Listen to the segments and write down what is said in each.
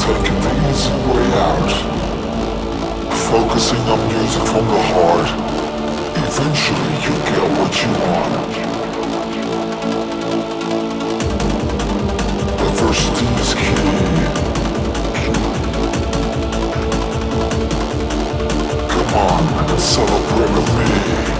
taking the easy way out. Focusing on music from the heart, eventually you get what you want. Diversity is key. Come on, celebrate with me.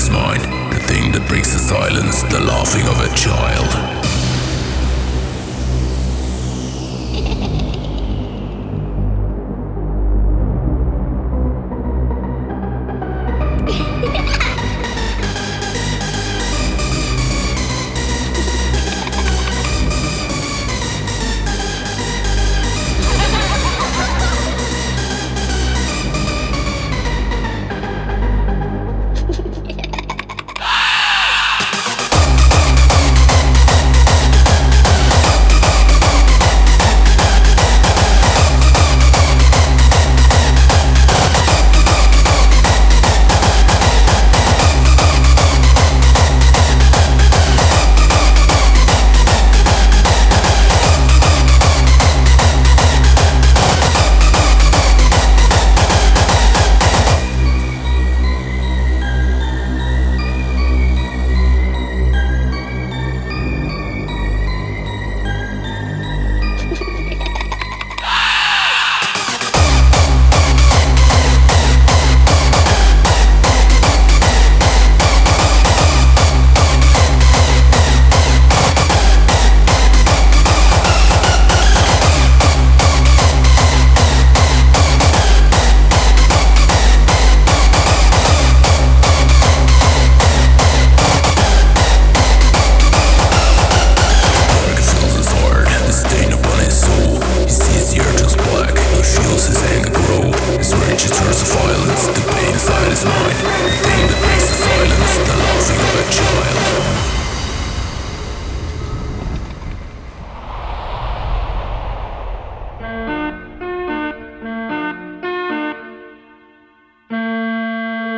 His mind. The thing that breaks the silence, the laughing of a child.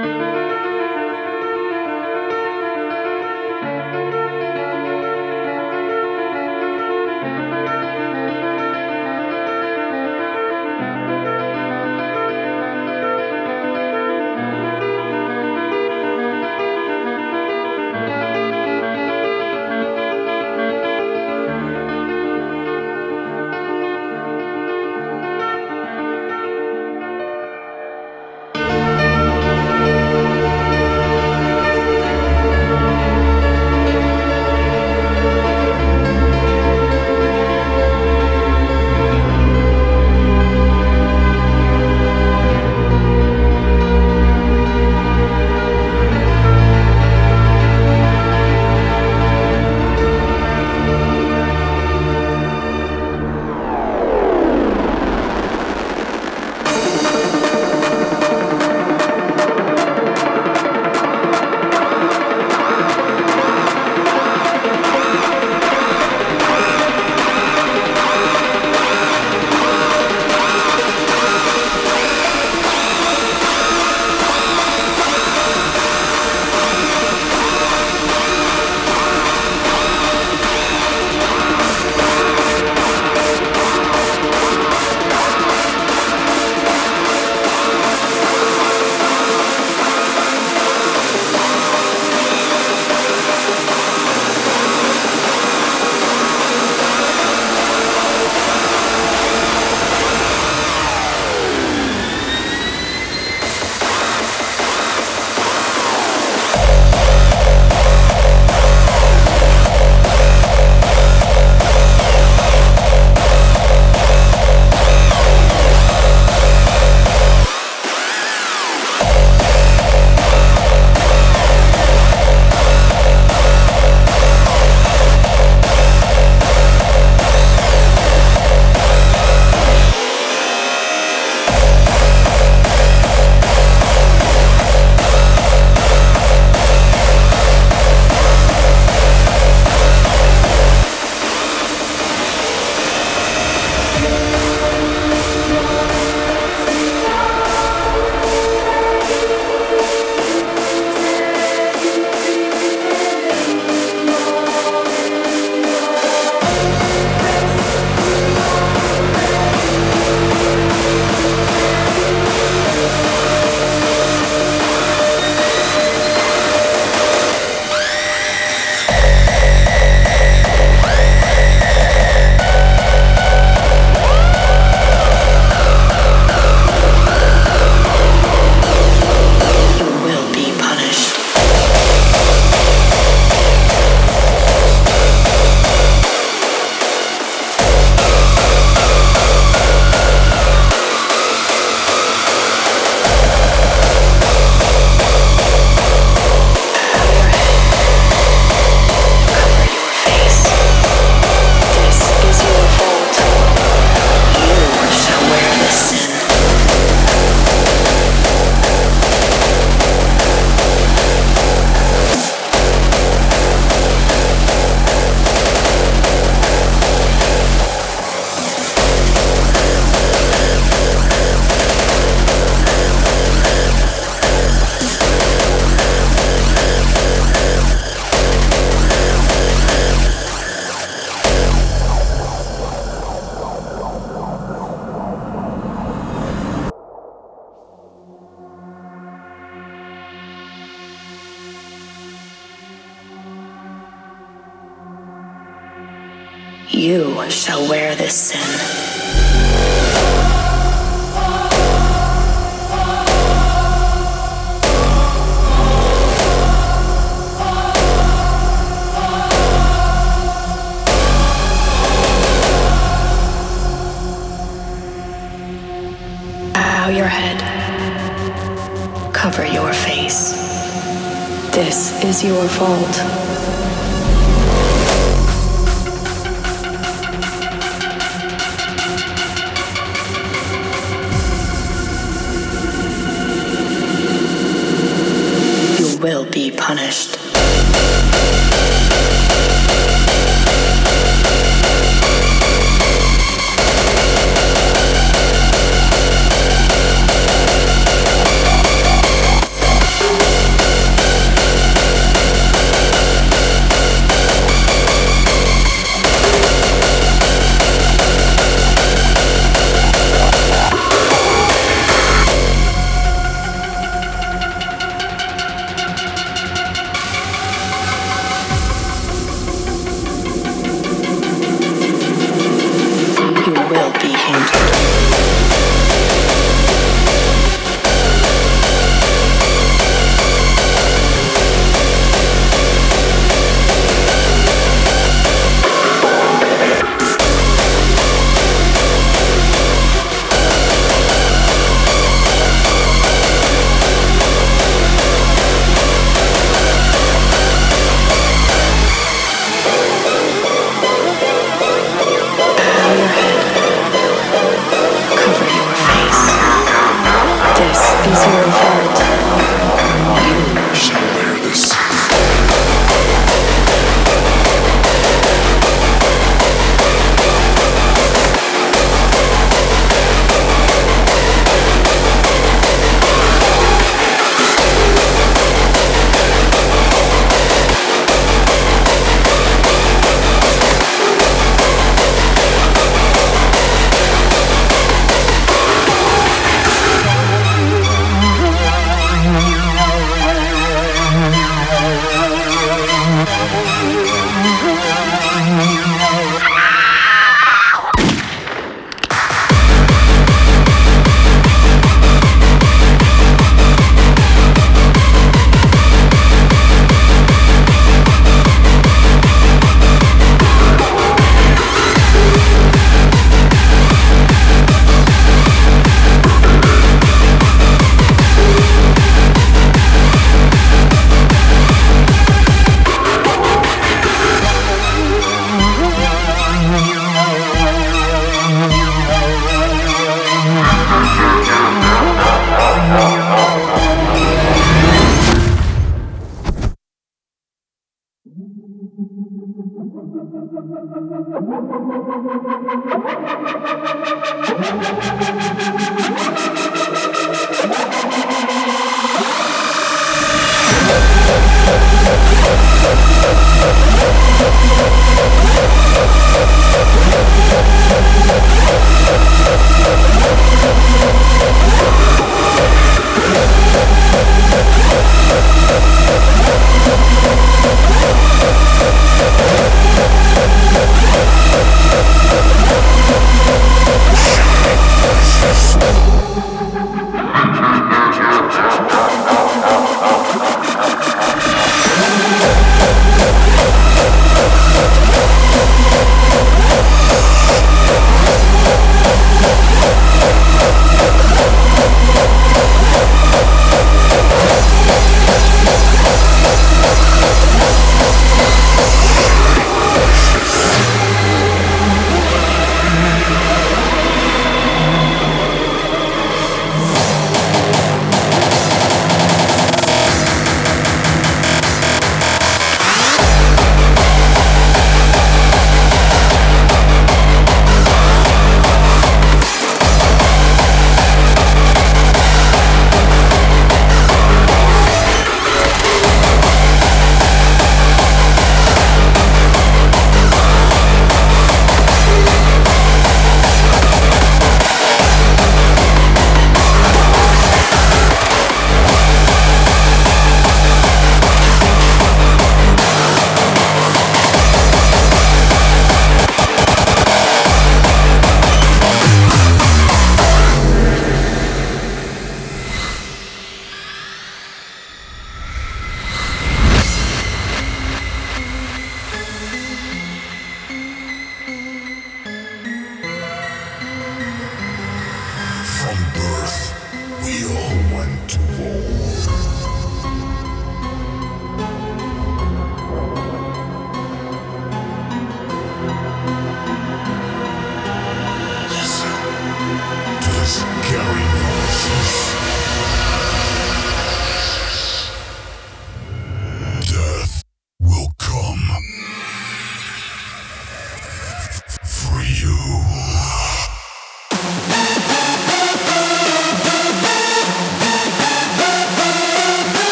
Música You shall wear this sin. your head. Cover your face. This is your fault.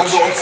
Agora,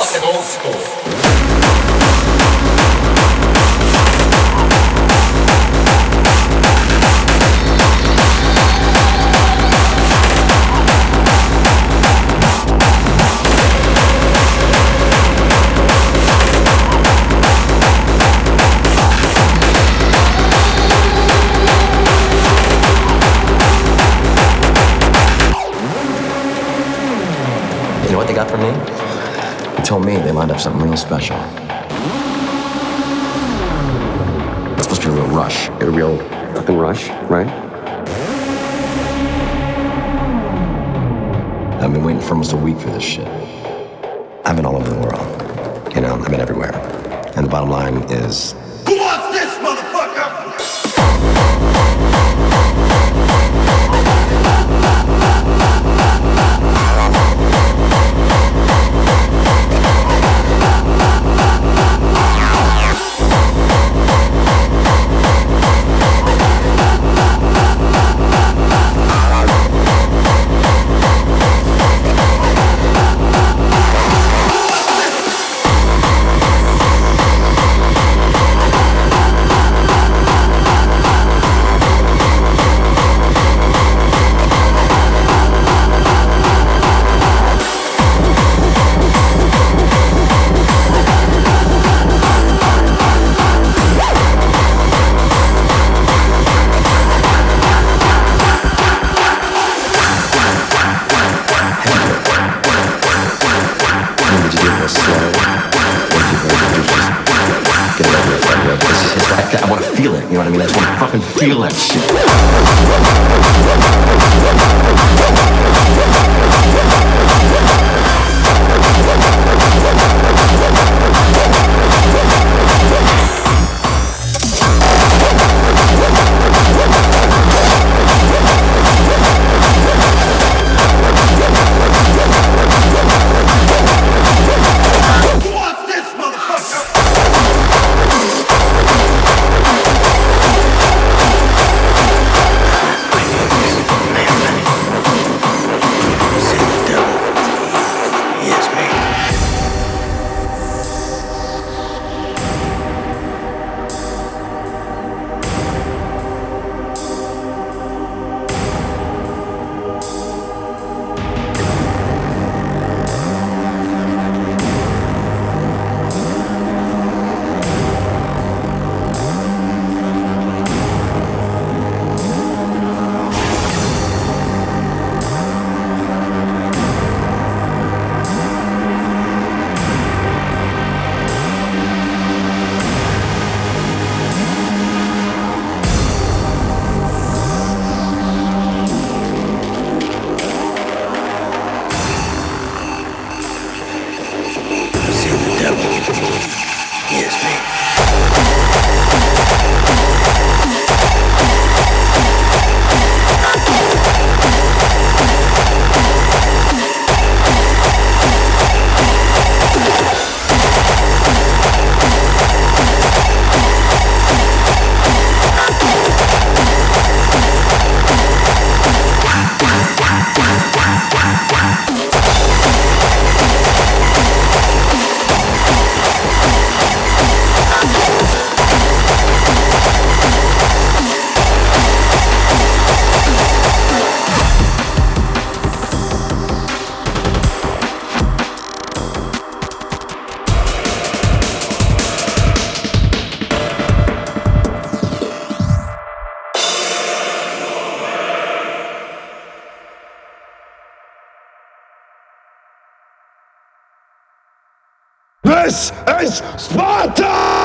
something real special. It's supposed to be a real rush. A real fucking rush, right? I've been waiting for almost a week for this shit. I've been all over the world. You know, I've been everywhere. And the bottom line is is Sparta!